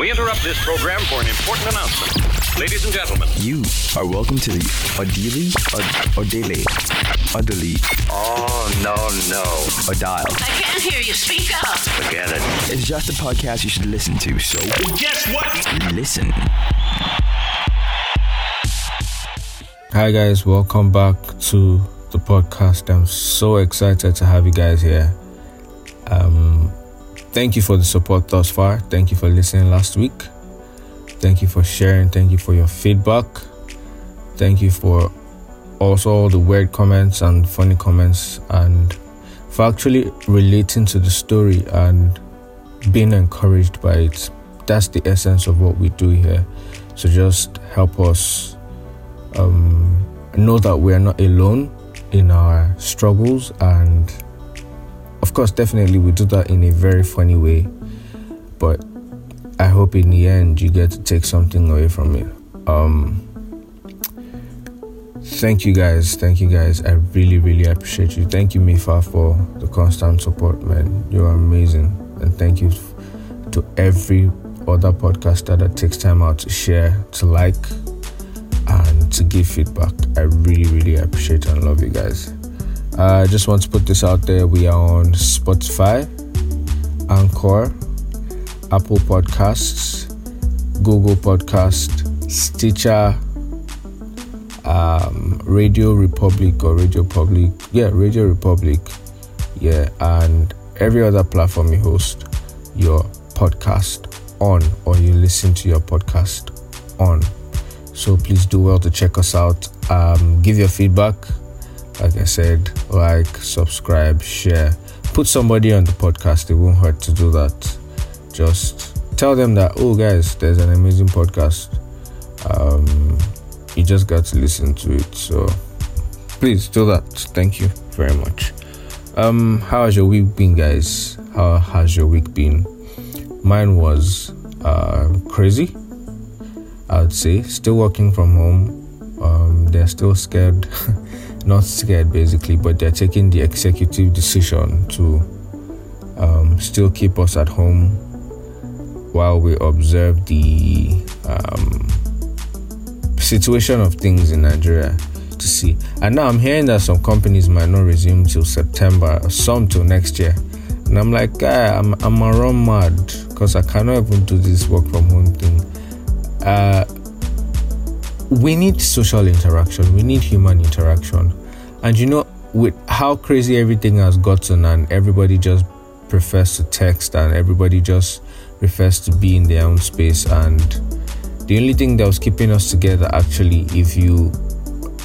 We interrupt this program for an important announcement. Ladies and gentlemen, You are welcome to the Odili, Od- Odele, Odili, Oh, no, no. Odile. I can't hear you. Speak up. Forget it. It's just a podcast you should listen to, so guess what? listen. Hi, guys, welcome back to the podcast. I'm so excited to have you guys here. Um, thank you for the support thus far. Thank you for listening last week. Thank you for sharing. Thank you for your feedback. Thank you for also the weird comments and funny comments and for actually relating to the story and being encouraged by it. That's the essence of what we do here. So just help us um, know that we are not alone in our struggles and of course definitely we do that in a very funny way but i hope in the end you get to take something away from it. Um thank you guys thank you guys. I really really appreciate you. Thank you mifa for the constant support man. You're amazing. And thank you to every other podcaster that takes time out to share to like and to give feedback. I really, really appreciate and love you guys. I just want to put this out there. We are on Spotify, Anchor, Apple Podcasts, Google Podcast, Stitcher, um, Radio Republic or Radio Public. Yeah, Radio Republic. Yeah, and every other platform you host your podcast on or you listen to your podcast on. So please do well to check us out. Um, give your feedback. Like I said, like, subscribe, share. Put somebody on the podcast. It won't hurt to do that. Just tell them that, oh, guys, there's an amazing podcast. Um, you just got to listen to it. So please do that. Thank you very much. Um, how has your week been, guys? How has your week been? Mine was uh, crazy. I would say. Still working from home. Um, they're still scared, not scared basically, but they're taking the executive decision to um, still keep us at home while we observe the um, situation of things in Nigeria to see. And now I'm hearing that some companies might not resume till September, some till next year. And I'm like, guy, I'm I'm around mad because I cannot even do this work from home thing uh, we need social interaction we need human interaction. And you know with how crazy everything has gotten and everybody just prefers to text and everybody just prefers to be in their own space and the only thing that was keeping us together actually if you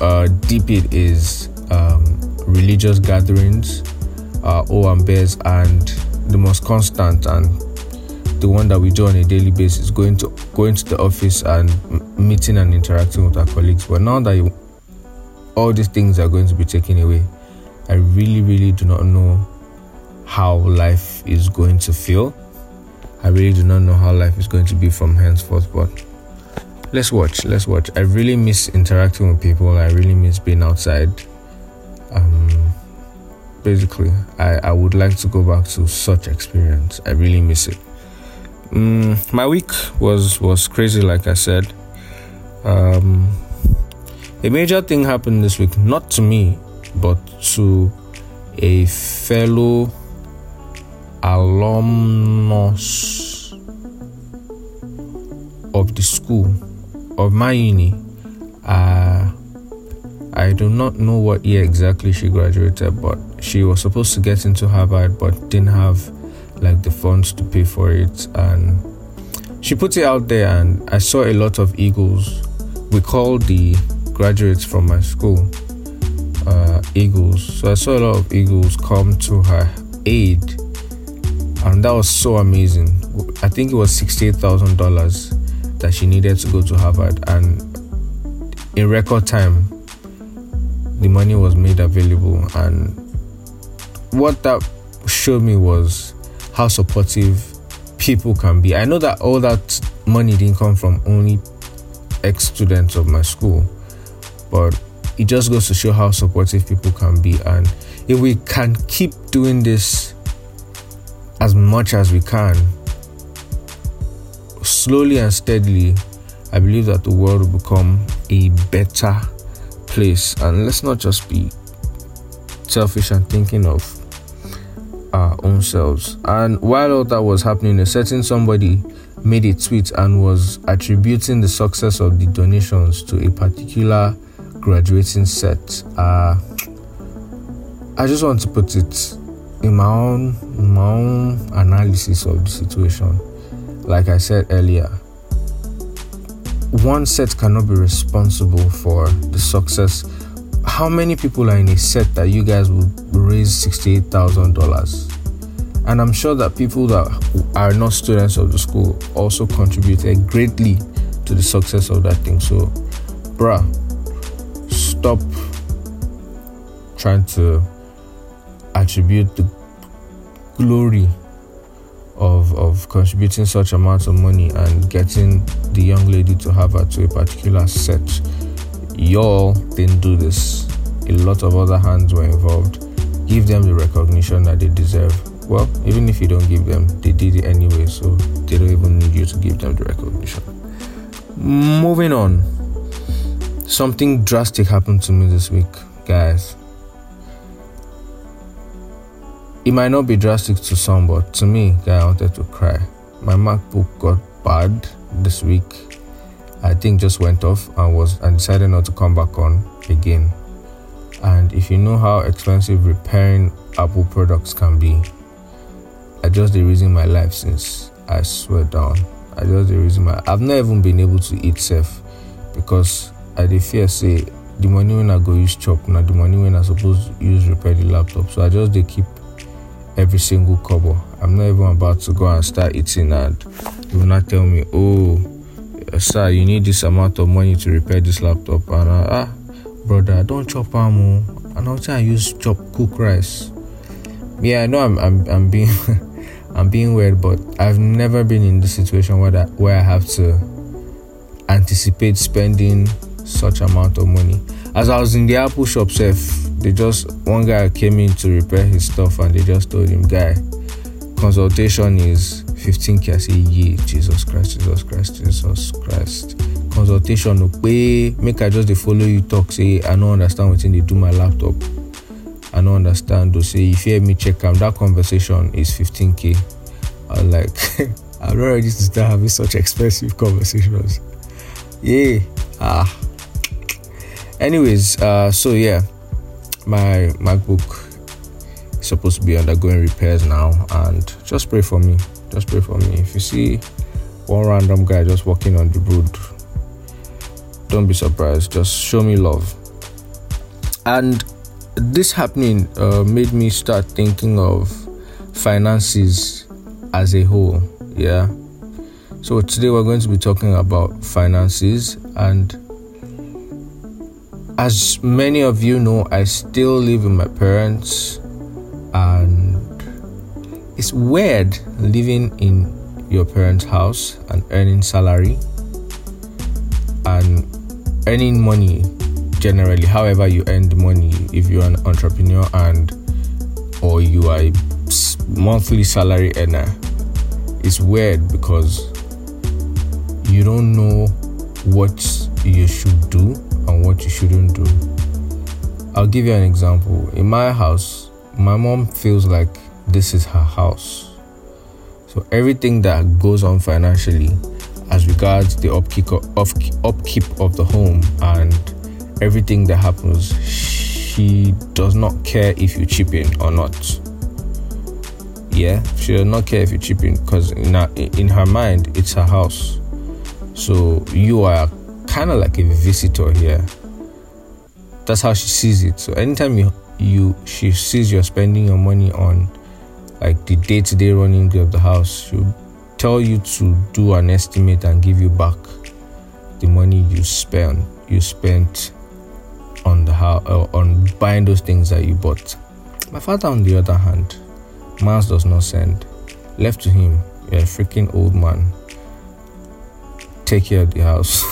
uh, deep it is um, religious gatherings uh, bears and the most constant and the one that we do on a daily basis, going to going to the office and meeting and interacting with our colleagues. But now that you, all these things are going to be taken away, I really, really do not know how life is going to feel. I really do not know how life is going to be from henceforth. But let's watch. Let's watch. I really miss interacting with people. I really miss being outside. Um, basically, I, I would like to go back to such experience. I really miss it. Mm, my week was was crazy, like I said. Um, a major thing happened this week, not to me, but to a fellow alumnus of the school of my uni. Uh, I do not know what year exactly she graduated, but she was supposed to get into Harvard, but didn't have like the funds to pay for it and she put it out there and i saw a lot of eagles. We call the graduates from my school uh, eagles. So i saw a lot of eagles come to her aid and that was so amazing. I think it was $68000 that she needed to go to harvard and in record time the money was made available. And what that showed me was how supportive people can be. I know that all that money didn't come from only ex students of my school, but it just goes to show how supportive people can be. And if we can keep doing this as much as we can, slowly and steadily, I believe that the world will become a better place. And let's not just be selfish and thinking of our own selves. And while all that was happening, a certain somebody made a tweet and was attributing the success of the donations to a particular graduating set. Uh, I just want to put it in my own in my own analysis of the situation. Like I said earlier, one set cannot be responsible for the success. How many people are in a set that you guys will raise sixty-eight thousand dollars? And I'm sure that people that are not students of the school also contributed greatly to the success of that thing. So, bruh, stop trying to attribute the glory of of contributing such amounts of money and getting the young lady to have her to a particular set. Y'all didn't do this. A lot of other hands were involved. Give them the recognition that they deserve. Well, even if you don't give them, they did it anyway, so they don't even need you to give them the recognition. Moving on. Something drastic happened to me this week, guys. It might not be drastic to some, but to me, guy, I wanted to cry. My MacBook got bad this week. I think just went off and was and decided not to come back on again. And if you know how expensive repairing Apple products can be, I just the reason my life since I swear down. I just the reason my I've not even been able to eat safe because I dey fear say the money when I go use chop now the money when I supposed to use repair the laptop. So I just they keep every single cover. I'm not even about to go and start eating and you will not tell me, oh sir, you need this amount of money to repair this laptop and uh, ah brother don't chop am and also I use chop cook rice. Yeah, I know I'm I'm, I'm being I'm being weird, but I've never been in this situation where that where I have to anticipate spending such amount of money. As I was in the Apple shop, self, they just one guy came in to repair his stuff, and they just told him, "Guy, consultation is 15k." I say, "Yeah, Jesus Christ, Jesus Christ, Jesus Christ." Consultation, no pay. Make I just dey follow you talk. Say I don't understand what they do my laptop. I don't understand. To say if you hear me check am, that conversation is 15k. I like, I'm not ready to start having such expensive conversations. Yeah. Ah. Anyways, uh, so yeah, my MacBook is supposed to be undergoing repairs now, and just pray for me. Just pray for me. If you see one random guy just walking on the road, don't be surprised. Just show me love. And this happening uh, made me start thinking of finances as a whole. Yeah. So today we're going to be talking about finances and as many of you know, I still live with my parents and it's weird living in your parents' house and earning salary and earning money generally however you earn the money if you're an entrepreneur and or you are a monthly salary earner. It's weird because you don't know what you should do and what you shouldn't do. I'll give you an example. In my house my mom feels like this is her house so everything that goes on financially as regards the upkeep of, the home and everything that happens, she does not care if you chip in or not. Yeah, she does not care if you chip in because in her, in her mind, it's her house. So you are kind of like a visitor here. That's how she sees it. So anytime you you she sees you're spending your money on like the day-to-day running of the house, she'll tell you to do an estimate and give you back the money you spent you spent on the house uh, on buying those things that you bought. My father, on the other hand, Mars does not send. Left to him, you're a freaking old man. Take care of the house.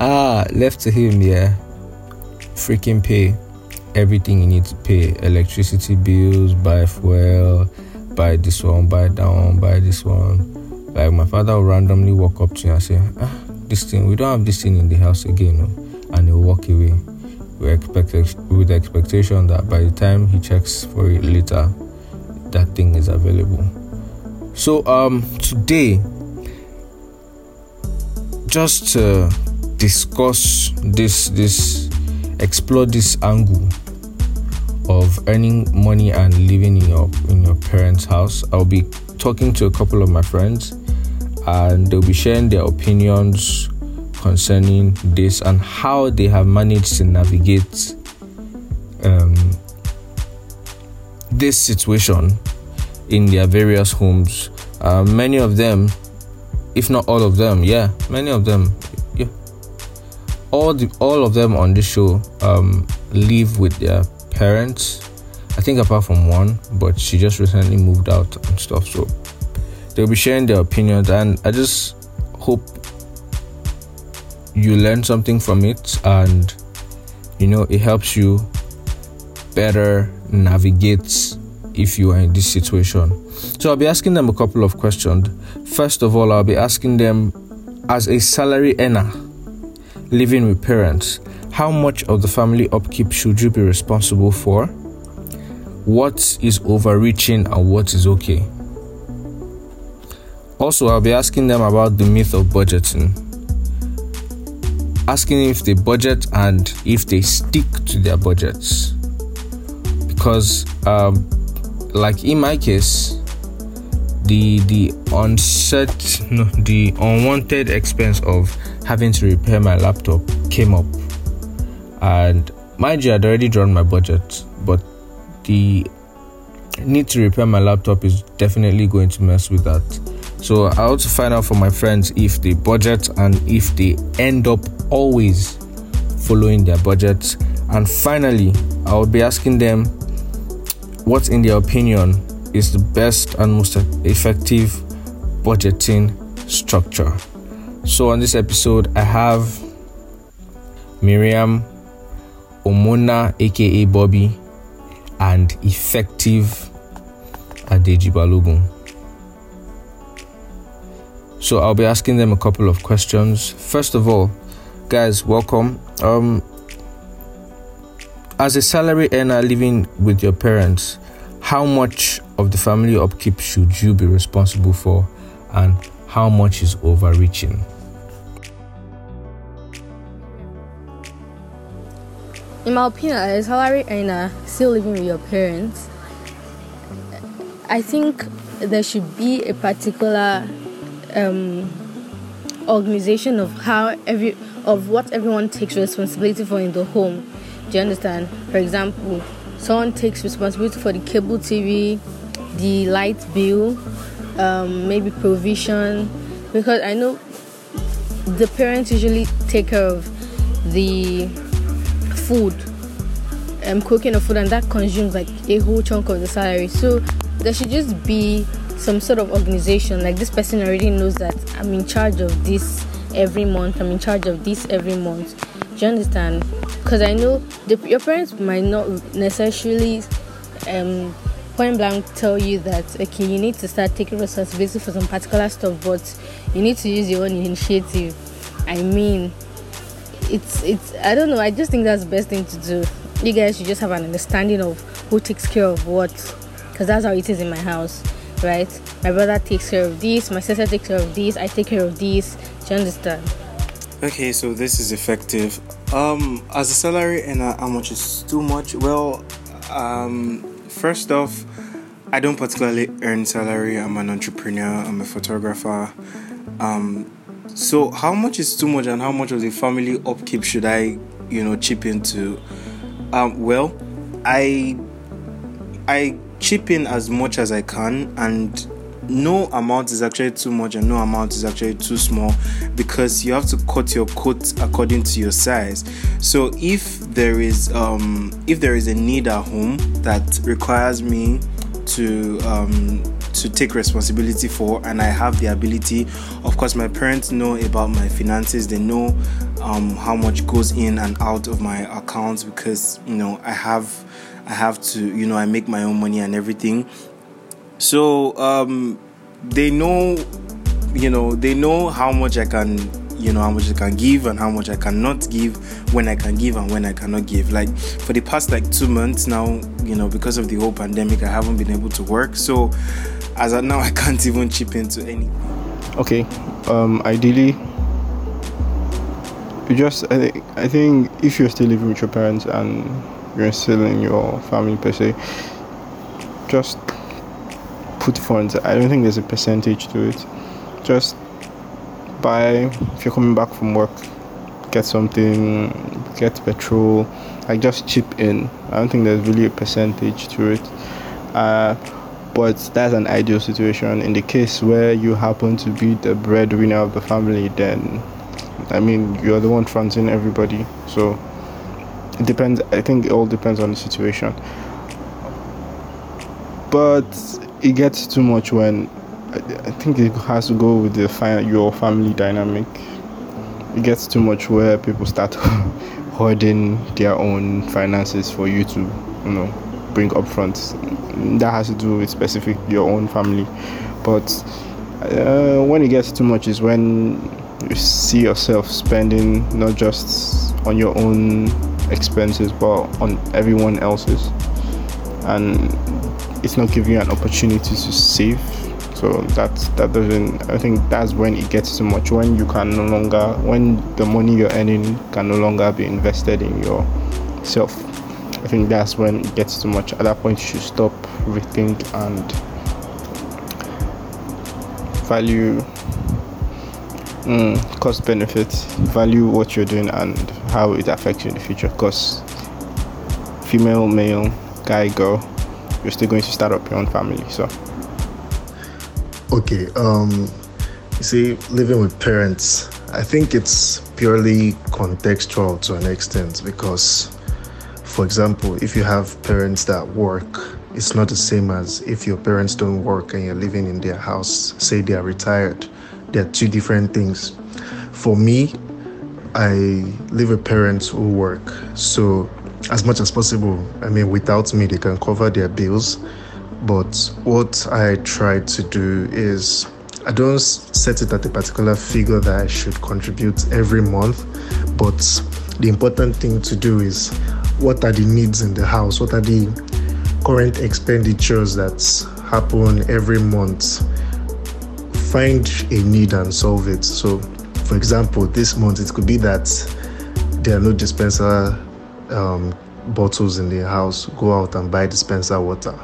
ah, left to him, yeah. Freaking pay everything you need to pay electricity bills, buy fuel, buy this one, buy that one, buy this one. Like my father will randomly walk up to me and say, ah, this thing, we don't have this thing in the house again, no? and he'll walk away with, expect- with the expectation that by the time he checks for it later, that thing is available. So um today, just discuss this this explore this angle of earning money and living in your in your parents' house. I'll be talking to a couple of my friends and they'll be sharing their opinions concerning this and how they have managed to navigate um, this situation in their various homes. Uh, many of them, if not all of them, yeah, many of them, yeah, all the all of them on this show um, live with their parents. I think apart from one, but she just recently moved out and stuff. So they'll be sharing their opinions, and I just hope you learn something from it, and you know it helps you better navigate if you are in this situation. So I'll be asking them a couple of questions. First of all, I'll be asking them as a salary earner living with parents, how much of the family upkeep should you be responsible for? What is overreaching and what is okay? Also, I'll be asking them about the myth of budgeting. Asking if they budget and if they stick to their budgets. Because, um, like in my case, the the unset no, the unwanted expense of having to repair my laptop came up and mind you i'd already drawn my budget but the need to repair my laptop is definitely going to mess with that so i to find out from my friends if they budget and if they end up always following their budgets and finally i will be asking them what in their opinion is the best and most effective budgeting structure. So, on this episode, I have Miriam, Omona, aka Bobby, and Iffective Adeji Balogun. So, I'll be asking them a couple of questions. First of all, guys, welcome. Um, as a salary earner living with your parents, how much of the family upkeep should you be responsible for and how much is overreaching? In my opinion, as salary earner still living with your parents, I think there should be a particular um, organization of how every of what everyone takes responsibility for in the home. Do you understand? For example, someone takes responsibility for the cable TV, the light bill, um, maybe provision, because I know the parents usually take care of the food, um, cooking of food, and that consumes like a whole chunk of the salary. So there should just be some sort of organization like this person already knows that I'm in charge of this every month. I'm in charge of this every month. Do you understand? Because I know the, your parents might not necessarily um, point blank tell you that okay, you need to start taking responsibility for some particular stuff, but you need to use your own initiative. I mean, it's it's I don't know. I just think that's the best thing to do. You guys should just have an understanding of who takes care of what, because that's how it is in my house, right? My brother takes care of this, my sister takes care of this, I take care of this. Do you understand? Okay, so this is Iffective. Um, as a salary and how much is too much? Well, um, first off, I don't particularly earn salary. I'm an entrepreneur. I'm a photographer. Um, so how much is too much, and how much of the family upkeep should I, you know, chip into? Um, well, I I chip in as much as I can, and no amount is actually too much and no amount is actually too small because you have to cut your coat according to your size so if there is um if there is a need at home that requires me to um to take responsibility for and i have the ability. Of course my parents know about my finances. They know um, how much goes in and out of my accounts because you know i have i have to you know i make my own money and everything. So um, they know, you know, they know how much I can, you know, how much I can give and how much I cannot give, when I can give and when I cannot give. Like for the past like two months now, you know, because of the whole pandemic, I haven't been able to work. So as of now, I can't even chip into anything. Okay, um, ideally, you just I think I think if you're still living with your parents and you're still in your family per se, just put funds. I don't think there's a percentage to it. Just if you're coming back from work, get something, get petrol, like just chip in. I don't think there's really a percentage to it. Uh, but that's an ideal situation. In the case where you happen to be the breadwinner of the family, then I mean you're the one fronting everybody. So it depends. I think it all depends on the situation. But it gets too much when I, I think it has to go with the fi- your family dynamic. It gets too much where people start hoarding their own finances for you to, you know, bring up front. That has to do with specific your own family. But uh, when it gets too much is when you see yourself spending not just on your own expenses but on everyone else's and it's not giving you an opportunity to save so that that doesn't i think that's when it gets too much. When you can no longer when the money you're earning can no longer be invested in yourself i think that's when it gets too much. At that point you should stop rethink and value mm, cost benefit value what you're doing and how it affects you in the future. Because female male guy girl you're still going to start up your own family. So Okay, um, you see, living with parents, I think it's purely contextual to an extent because, for example, if you have parents that work, it's not the same as if your parents don't work and you're living in their house, say they are retired. They're two different things. For me, I live with parents who work, so as much as possible, I mean, without me, they can cover their bills. But what I try to do is I don't set it at a particular figure that I should contribute every month, but the important thing to do is what are the needs in the house? What are the current expenditures that happen every month? Find a need and solve it. So, for example, this month it could be that there are no dispenser um, bottles in the house. Go out and buy dispenser water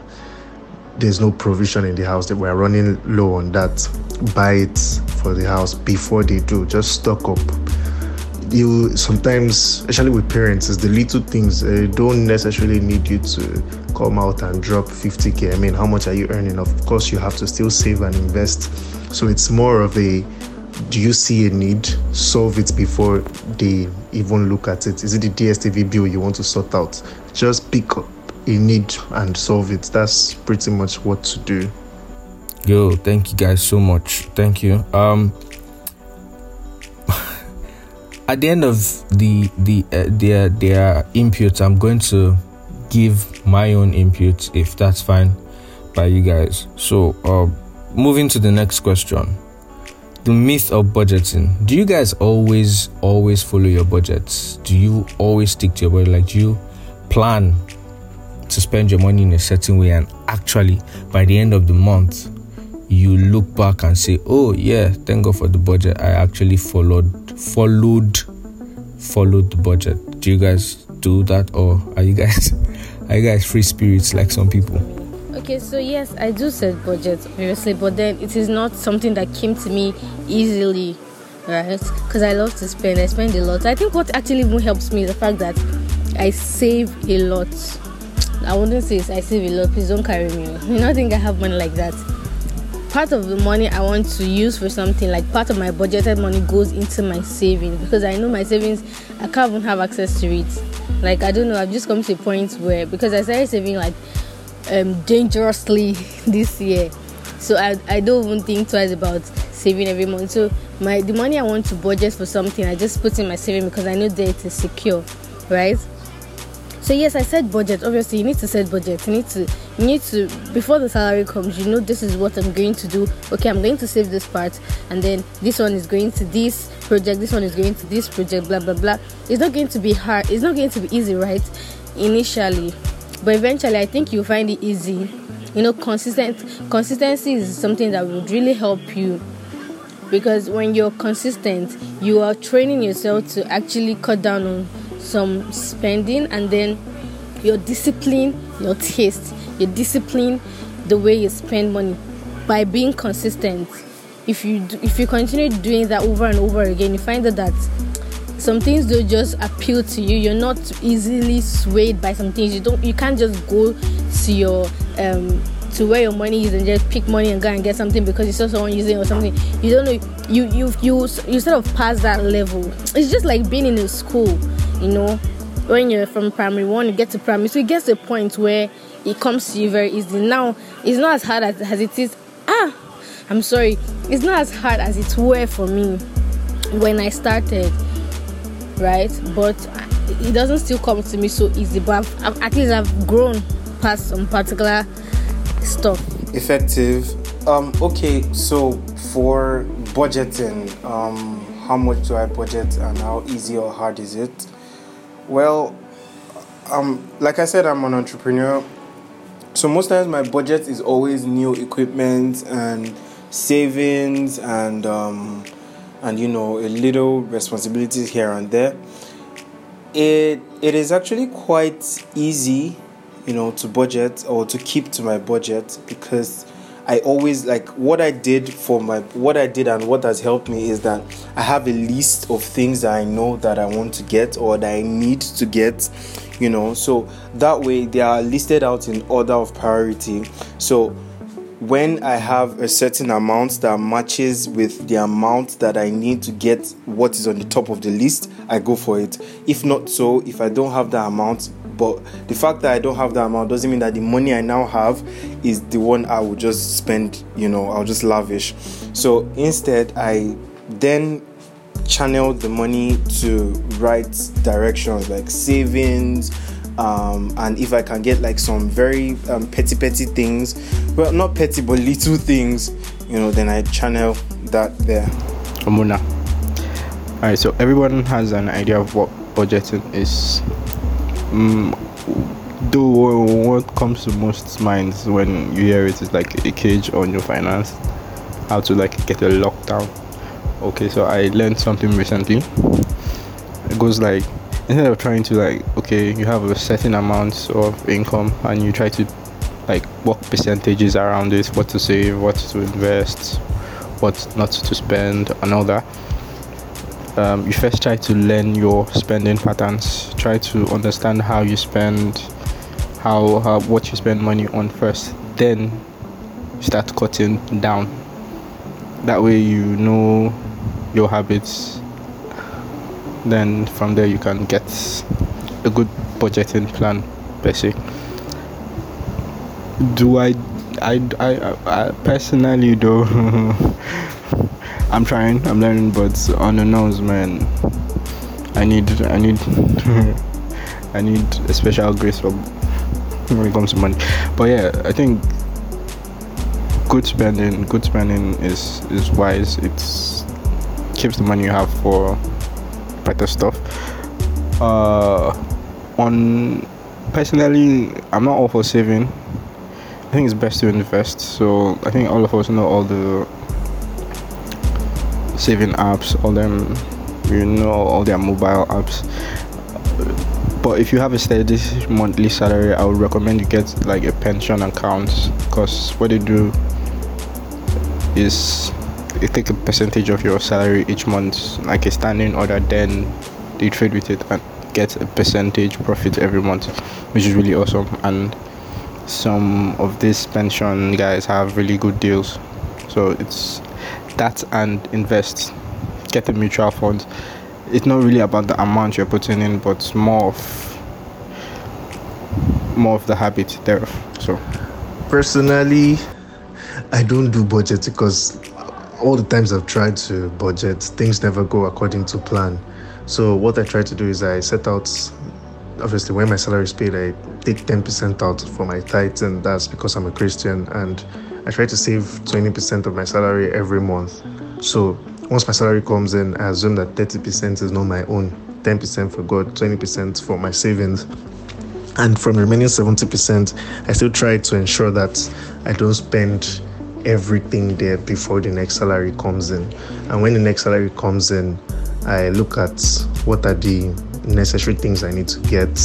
there's no provision in the house. That we're running low on that buy it for the house before they do. Just stock up. You sometimes especially with parents it's the little things they don't necessarily need you to come out and drop 50k i mean how much are you earning? Of course you have to still save and invest. So it's more of a do you see a need? Solve it before they even look at it. Is it the dstv bill you want to sort out? Just pick up a need and solve it. That's pretty much what to do. Yo, thank you guys so much. Thank you. Um, at the end of the the uh, their their inputs, I'm going to give my own input if that's fine by you guys. So, uh, moving to the next question. The myth of budgeting. Do you guys always always follow your budgets? Do you always stick to your budget? Like, do you plan to spend your money in a certain way and actually by the end of the month you look back and say oh yeah thank god for the budget i actually followed followed followed the budget do you guys do that or are you guys are you guys free spirits like some people Okay, so yes, I do set budgets, obviously, but then it is not something that came to me easily, right? Because I love to spend, I spend a lot. I think what actually even helps me is the fact that I save a lot. I wouldn't say I save a lot. Please don't carry me. You don't think I have money like that. Part of the money I want to use for something, like part of my budgeted money, goes into my savings because I know my savings. I can't even have access to it. Like I don't know. I've just come to a point where because I started saving like um, dangerously this year, so I I don't even think twice about saving every month. So my the money I want to budget for something, I just put in my saving because I know that it is secure, right? So yes, I said budget. Obviously, you need to set budget. You need to you need to before the salary comes you know this is what i'm going to do. Okay i'm going to save this part and then this one is going to this project this one is going to this project blah blah blah. It's not going to be hard. It's not going to be easy right? Initially. But eventually i think you'll find it easy. You know consistent consistency is something that would really help you. Because when you're consistent you are training yourself to actually cut down on some spending and then your discipline your taste your discipline the way you spend money by being consistent. If you do, if you continue doing that over and over again you find that that some things don't just appeal to you. You're not easily swayed by some things. You don't you can't just go to your um to where your money is and just pick money and go and get something because you saw someone using or something. You don't know you you you you sort of pass that level. It's just like being in a school you know when you're from primary one you get to primary so it gets to a point where it comes to you very easy now it's not as hard as, as it is ah i'm sorry it's not as hard as it were for me when i started right? But it doesn't still come to me so easy but I've, I've, at least i've grown past some particular stuff. Iffective. Um okay so for budgeting um how much do i budget and how easy or hard is it well um like i said i'm an entrepreneur. So most times my budget is always new equipment and savings and um and you know a little responsibilities here and there. It it is actually quite easy you know to budget or to keep to my budget because I always like what I did for my what I did and what has helped me is that I have a list of things that I know that I want to get or that I need to get, you know. So that way they are listed out in order of priority. So when I have a certain amount that matches with the amount that I need to get what is on the top of the list, I go for it. If not so, if I don't have that amount, but the fact that I don't have that amount doesn't mean that the money I now have is the one I will just spend, you know, I'll just lavish. So instead, I then channel the money to right directions like savings um, and if I can get like some very um, petty petty things, well not petty but little things, you know, then I channel that there. Omona. Alright, so everyone has an idea of what budgeting is. Mm, though what comes to most minds when you hear it is like a cage on your finance, how to like get a lockdown. Okay, so I learned something recently. It goes like instead of trying to like okay you have a certain amount of income and you try to like work percentages around it what to save what to invest what not to spend and all that um, you first try to learn your spending patterns. Try to understand how you spend how, what you spend money on first. Then start cutting down. That way you know your habits. Then from there you can get a good budgeting plan basic do i i i, I personally though i'm trying i'm learning but on the nose man i need i need i need a special grace for when it comes to money but yeah i think good spending good spending is is wise it's keeps the money you have for better stuff. Uh, on personally, I'm not all for saving. I think it's best to invest. So I think all of us know all the saving apps, all them, you know, all their mobile apps. But if you have a steady monthly salary, I would recommend you get like a pension account because what they do is they take a percentage of your salary each month, like a standing order, then they trade with it and get a percentage profit every month, which is really awesome. And some of these pension guys have really good deals. So it's that and invest, get a mutual fund. It's not really about the amount you're putting in, but more of more of the habit thereof. So personally, I don't do budget because all the times I've tried to budget, things never go according to plan. So what I try to do is I set out obviously when my salary is paid, I take 10% out for my tithes, and that's because I'm a Christian. And I try to save 20% of my salary every month. So once my salary comes in, I assume that 30% is not my own, 10% for God, 20% for my savings. And from the remaining 70%, I still try to ensure that I don't spend everything there before the next salary comes in. And when the next salary comes in, I look at what are the necessary things I need to get,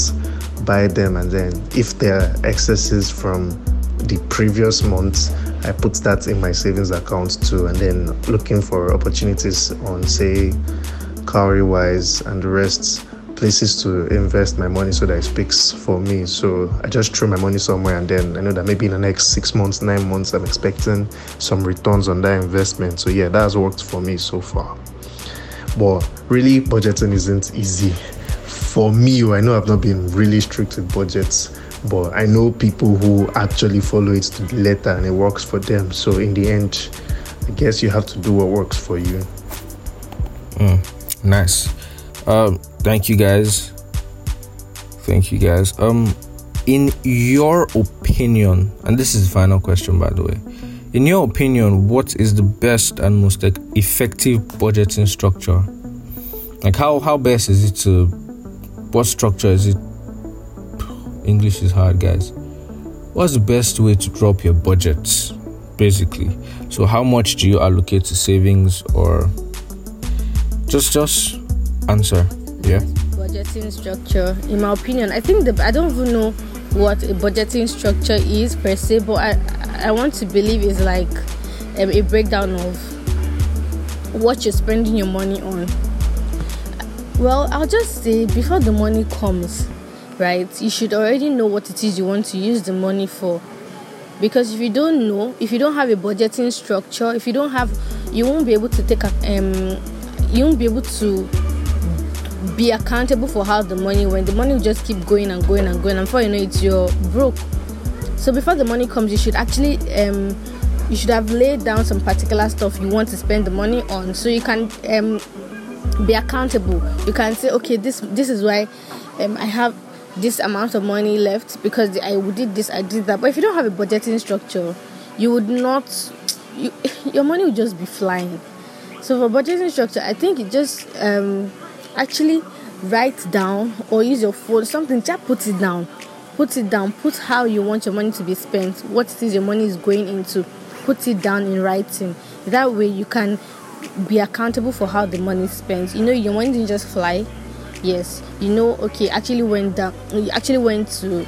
buy them, and then if there are excesses from the previous month, I put that in my savings account too, and then looking for opportunities on, say, Cowrywise and the rest places to invest my money so that it speaks for me. So I just throw my money somewhere and then I know that maybe in the next six months, nine months, I'm expecting some returns on that investment. So yeah, that's worked for me so far. But really, budgeting isn't easy. For me, I know I've not been really strict with budgets, but I know people who actually follow it to the letter and it works for them. So in the end, I guess you have to do what works for you. Mm, nice. Um, thank you guys. Thank you guys. Um, in your opinion, and this is the final question, by the way. In your opinion, what is the best and most effective budgeting structure? Like how how best is it to what structure is it? English is hard, guys. What's the best way to drop your budgets, basically? So how much do you allocate to savings or just just answer? Yeah. Budgeting structure, in my opinion, I think the I don't even know what a budgeting structure is per se, but I I want to believe is like um, a breakdown of what you're spending your money on. Well, I'll just say before the money comes, right? You should already know what it is you want to use the money for. Because if you don't know, if you don't have a budgeting structure, if you don't have, you won't be able to take a, um, you won't be able to be accountable for how the money went. The money will just keep going and going and going, and before you know it, you're broke. So before the money comes, you should actually um, you should have laid down some particular stuff you want to spend the money on, so you can um, be accountable. You can say, okay, this this is why um, I have this amount of money left because I would did this, I did that. But if you don't have a budgeting structure, you would not. You, your money would just be flying. So for budgeting structure, I think it just um, actually write down or use your phone something. Just put it down. Put it down. Put how you want your money to be spent. What it is your money is going into. Put it down in writing. That way you can be accountable for how the money is spent. You know your money didn't just fly. Yes, you know. Okay, actually went down. You actually went to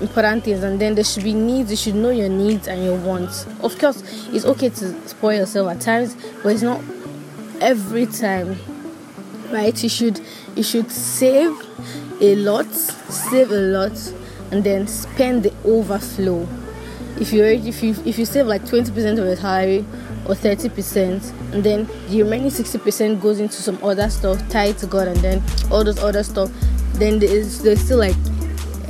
important things and then there should be needs you should know your needs and your wants of course it's okay to spoil yourself at times but it's not every time right you should you should save a lot save a lot and then spend the overflow if you already, if you if you save like 20% of your salary or 30% and then the remaining 60% goes into some other stuff tied to god and then all those other stuff then there's there's still like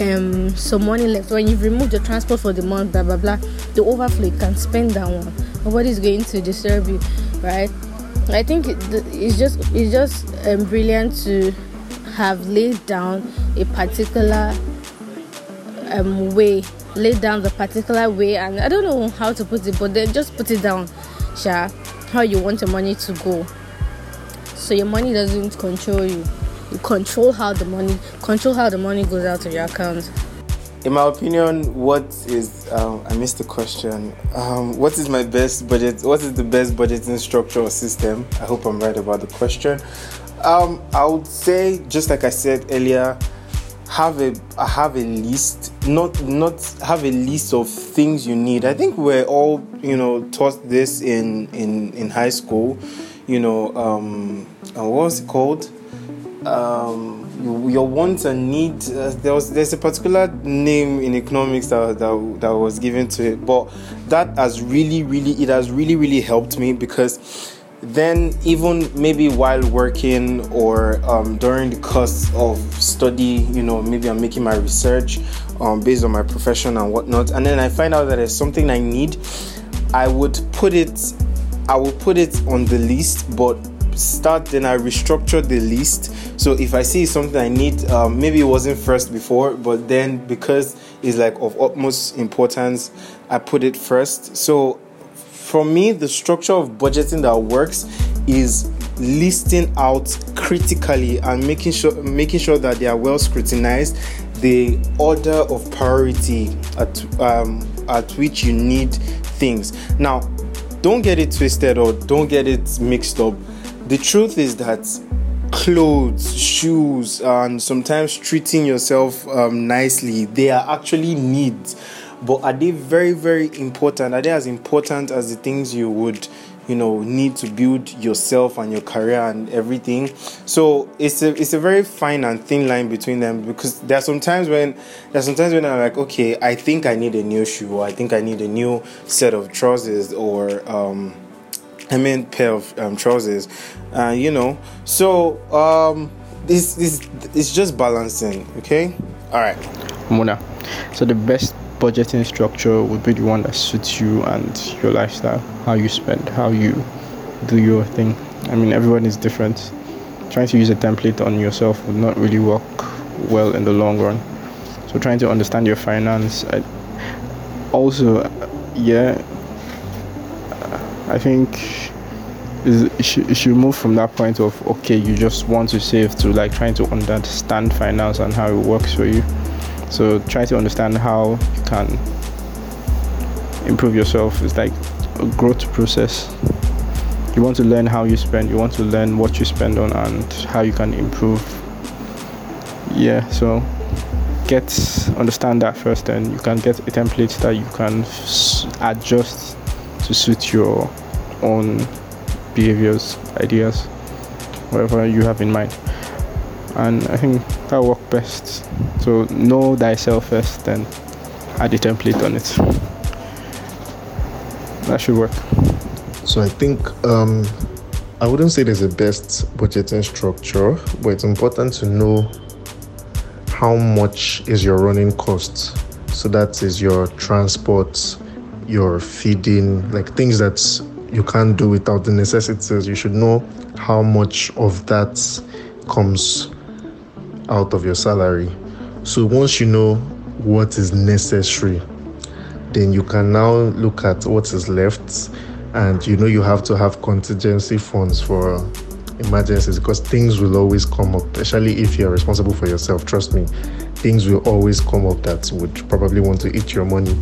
um some money left. When you've removed the transport for the month blah blah blah the overflow you can spend that one. Nobody's going to disturb you right? I think it, it's just it's just um, brilliant to have laid down a particular um way laid down the particular way and i don't know how to put it but then just put it down sure how you want your money to go. So your money doesn't control you. You control how the money control how the money goes out of your account. In my opinion what is um, i missed the question. Um, what is my best budget what is the best budgeting structure or system? I hope i'm right about the question. Um, i would say just like i said earlier have a have a list not not have a list of things you need. I think we're all you know taught this in in in high school. You know um uh, what was it called? Um your wants and needs uh, there was there's a particular name in economics that, that that was given to it but that has really really it has really really helped me because then even maybe while working or um, during the course of study you know maybe i'm making my research um, based on my profession and whatnot and then i find out that there's something i need i would put it i will put it on the list but start, then I restructure the list. So if I see something I need, um, maybe it wasn't first before, but then because it's like of utmost importance, I put it first. So for me, the structure of budgeting that works is listing out critically and making sure making sure that they are well scrutinized the order of priority at um, at which you need things. Now don't get it twisted or don't get it mixed up. The truth is that clothes shoes and sometimes treating yourself um, nicely they are actually needs but are they very very important? Are they as important as the things you would you know need to build yourself and your career and everything? So it's a it's a very fine and thin line between them because there are some times when there's sometimes when i'm like okay i think i need a new shoe or i think i need a new set of trousers or um i mean pair of um, trousers. Uh, you know so um this this it's just balancing okay? All right. Mona. So the best budgeting structure would be the one that suits you and your lifestyle, how you spend, how you do your thing. I mean, everyone is different. Trying to use a template on yourself would not really work well in the long run. So trying to understand your finance. I, also, yeah, I think it should, it should move from that point of okay, you just want to save to like trying to understand finance and how it works for you. So try to understand how you can improve yourself. It's like a growth process. You want to learn how you spend, you want to learn what you spend on and how you can improve. Yeah, so get understand that first and you can get a template that you can adjust to suit your own behaviors, ideas, whatever you have in mind and I think that worked best. So know thyself first, then add a template on it. That should work. So I think um, I wouldn't say there's a best budgeting structure, but it's important to know how much is your running cost. So that is your transport, your feeding, like things that you can't do without the necessities. You should know how much of that comes out of your salary. So once you know what is necessary, then you can now look at what is left and you know you have to have contingency funds for emergencies because things will always come up, especially if you're responsible for yourself. Trust me, things will always come up that would probably want to eat your money.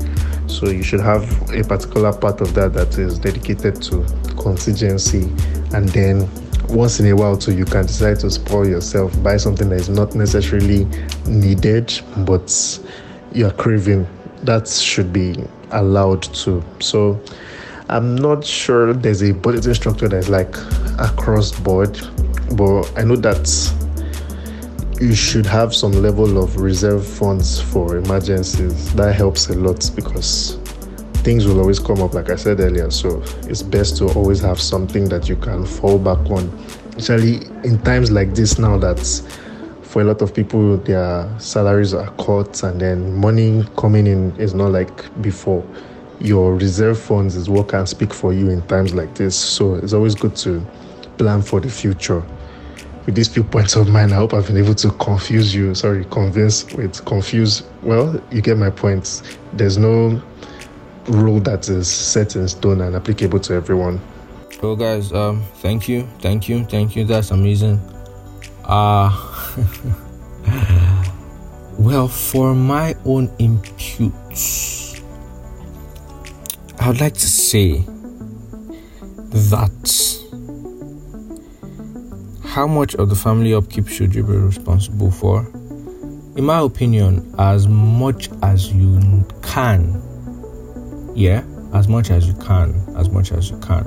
So you should have a particular part of that that is dedicated to contingency and then once in a while too you can decide to spoil yourself buy something that is not necessarily needed but you're craving. That should be allowed to so i'm not sure there's a budgeting structure that's like across board but i know that you should have some level of reserve funds for emergencies. That helps a lot because things will always come up, like I said earlier. So it's best to always have something that you can fall back on. Especially in times like this now that for a lot of people their salaries are cut and then money coming in is not like before. Your reserve funds is what can speak for you in times like this. So it's always good to plan for the future. With these few points of mine, I hope I've been able to confuse you. Sorry, convince with confuse. Well, you get my points. There's no rule that is set in stone and applicable to everyone. Well, guys, um, thank you, thank you, thank you. That's amazing. Uh well, for my own input, I would like to say that how much of the family upkeep should you be responsible for? In my opinion, as much as you can yeah as much as you can as much as you can.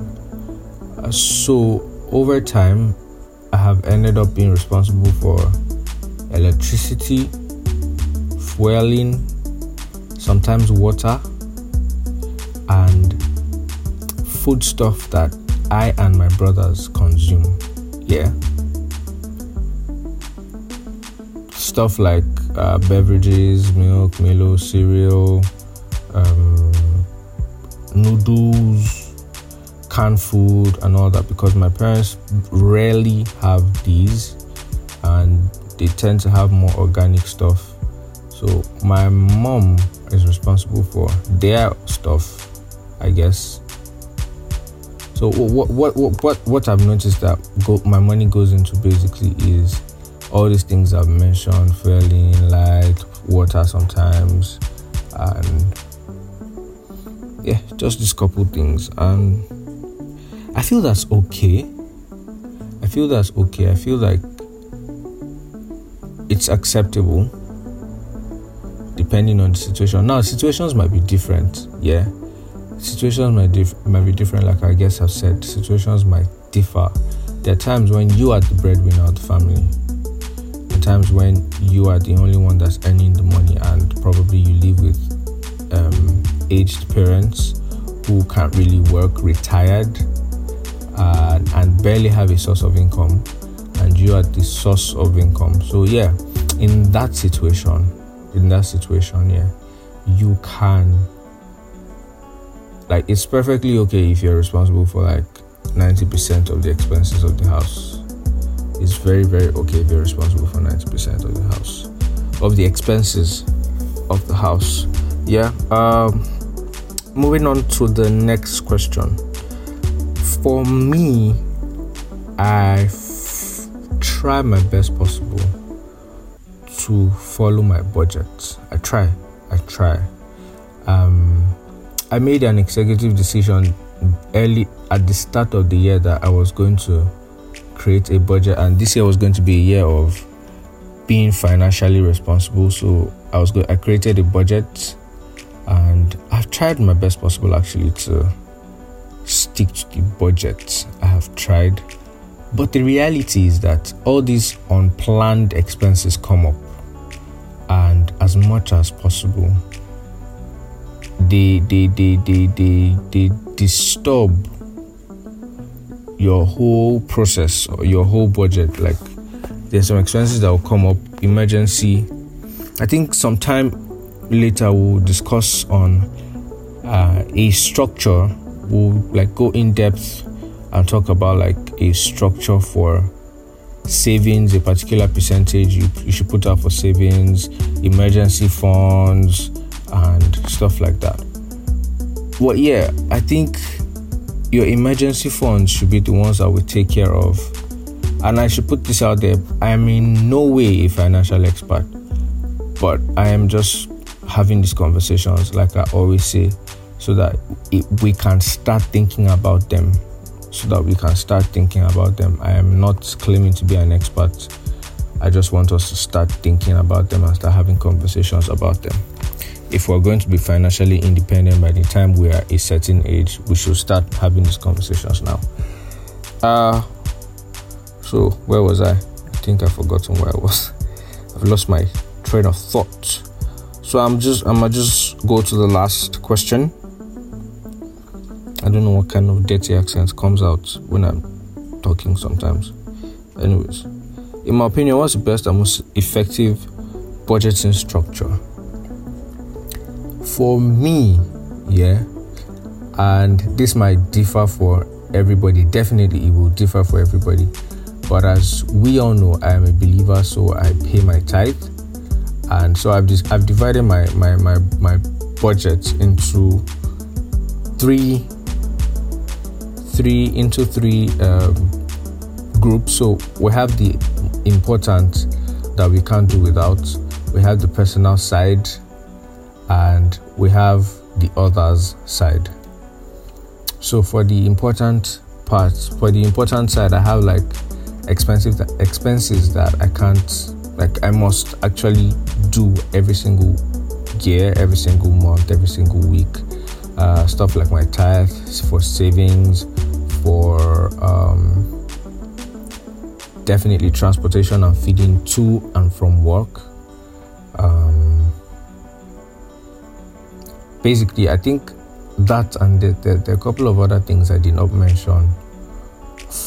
Uh, so over time i have ended up being responsible for electricity fueling sometimes water and food stuff that i and my brothers consume. Yeah. Stuff like uh, beverages milk milo cereal um, noodles, canned food and all that because my parents rarely have these and they tend to have more organic stuff. So my mom is responsible for their stuff, I guess. So what what what what, what I've noticed that go, my money goes into basically is all these things I've mentioned: fueling, light, water sometimes, and yeah, just these couple things. And I feel that's okay. I feel that's okay. I feel like it's acceptable depending on the situation. Now, situations might be different. Yeah, situations might dif- might be different. Like I guess I've said, situations might differ. There are times when you are the breadwinner of the family. There are times when you are the only one that's earning the money, and probably you live with um, aged parents who can't really work, retired, uh, and barely have a source of income, and you are the source of income. So yeah, in that situation, in that situation, yeah, you can like it's perfectly okay if you're responsible for like 90% of the expenses of the house. It's very, very okay if you're responsible for 90% of the house. Of the expenses of the house. Yeah. Um moving on to the next question. For me, I f- try my best possible to follow my budget. I try. I try. Um, I made an executive decision early at the start of the year that I was going to create a budget, and this year was going to be a year of being financially responsible. So I was go- I created a budget, Tried my best possible actually to stick to the budget. I have tried, but the reality is that all these unplanned expenses come up, and as much as possible, they they they they they, they disturb your whole process or your whole budget like there's some expenses that will come up emergency i think sometime later we'll discuss on uh, a structure we'll like go in depth and talk about like a structure for savings a particular percentage you, you should put out for savings emergency funds and stuff like that. Well yeah i think your emergency funds should be the ones that we take care of. And i should put this out there i am in no way a financial expert but i am just having these conversations like i always say so that it, we can start thinking about them so that we can start thinking about them i am not claiming to be an expert i just want us to start thinking about them and start having conversations about them if we're going to be financially independent by the time we are a certain age, we should start having these conversations now. Uh so where was I? I think I've forgotten where I was. I've lost my train of thought. So I'm just I'm gonna just go to the last question. I don't know what kind of dirty accent comes out when I'm talking sometimes. Anyways, in my opinion, what's the best and most effective budgeting structure? for me, yeah, and this might differ for everybody. Definitely, it will differ for everybody. But as we all know, I am a believer, so I pay my tithe, and so I've just I've divided my my my my budget into three three into three um, groups. So we have the important that we can't do without. We have the personal side and we have the others side. So for the important parts, for the important side, I have like expensive expenses that I can't like I must actually do every single year, every single month, every single week. Uh, stuff like my tithe for savings, for um, definitely transportation and feeding to and from work. Um, basically, I think that and there are a couple of other things I did not mention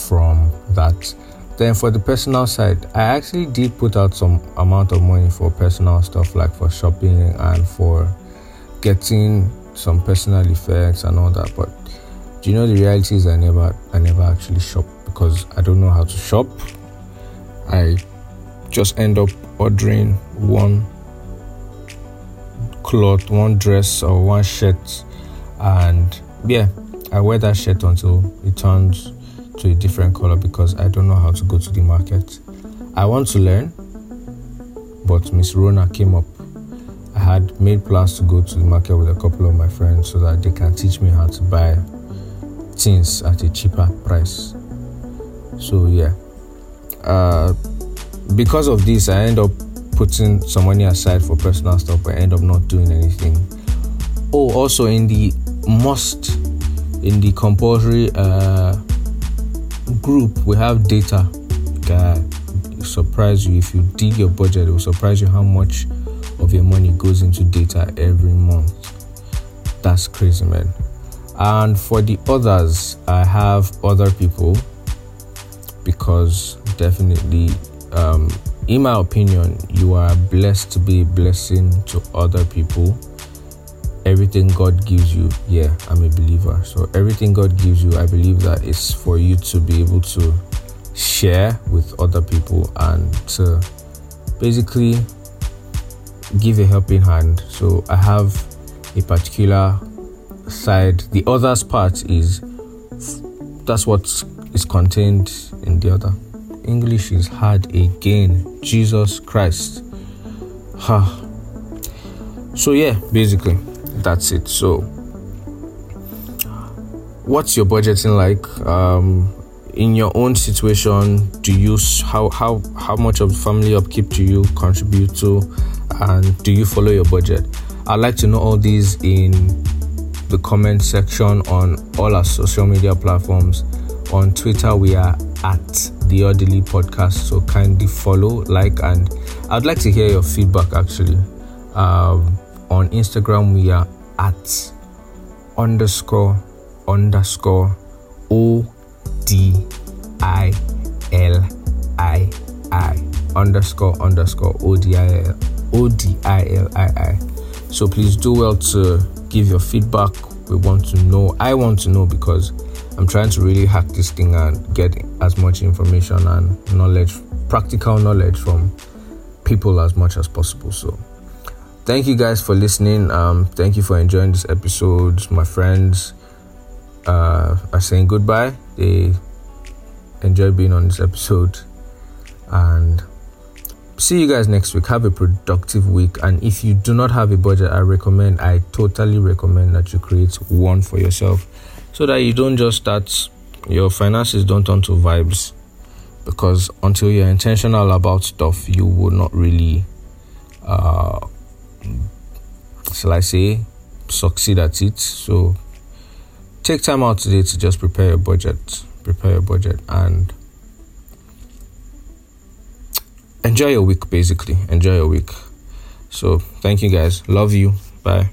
from that. Then for the personal side, I actually did put out some amount of money for personal stuff like for shopping and for getting some personal effects and all that. But do you know the reality is I never I never actually shop because I don't know how to shop. I just end up ordering one cloth, one dress or one shirt and yeah, I wear that shirt until it turns to a different color because I don't know how to go to the market. I want to learn, but Miss Rona came up. I had made plans to go to the market with a couple of my friends so that they can teach me how to buy things at a cheaper price. So yeah, uh, because of this, I end up putting some money aside for personal stuff. I end up not doing anything. Oh, also in the must, in the compulsory uh, group, we have data. That surprise you if you dig your budget. It will surprise you how much of your money goes into data every month. That's crazy, man. And for the others, I have other people because definitely, um, in my opinion, you are blessed to be a blessing to other people. Everything God gives you, yeah, I'm a believer. So everything God gives you, I believe that is for you to be able to share with other people and to basically give a helping hand. So I have a particular side. The other's part is that's what is contained in the other. English is hard again. Jesus Christ. Ha. So yeah, basically that's it. So what's your budgeting like? Um in your own situation do you how how how much of family upkeep do you contribute to and do you follow your budget i'd like to know all these in the comment section on all our social media platforms. On twitter we are at the orderly podcast so kindly follow like and i'd like to hear your feedback actually. Um, on instagram we are at underscore underscore o D I L I I. Underscore underscore O D I L O D I L I I. So please do well to give your feedback. We want to know. I want to know because I'm trying to really hack this thing and get as much information and knowledge, practical knowledge from people as much as possible. So thank you guys for listening. Um, thank you for enjoying this episode, my friends uh, are saying goodbye. They enjoy being on this episode and see you guys next week. Have a productive week. And if you do not have a budget, I recommend, I totally recommend that you create one for yourself so that you don't just start, your finances don't turn to vibes. Because until you're intentional about stuff, you will not really, uh, shall I say, succeed at it. So take time out today to just prepare your budget prepare your budget and enjoy your week basically. Enjoy your week. So thank you guys. Love you. Bye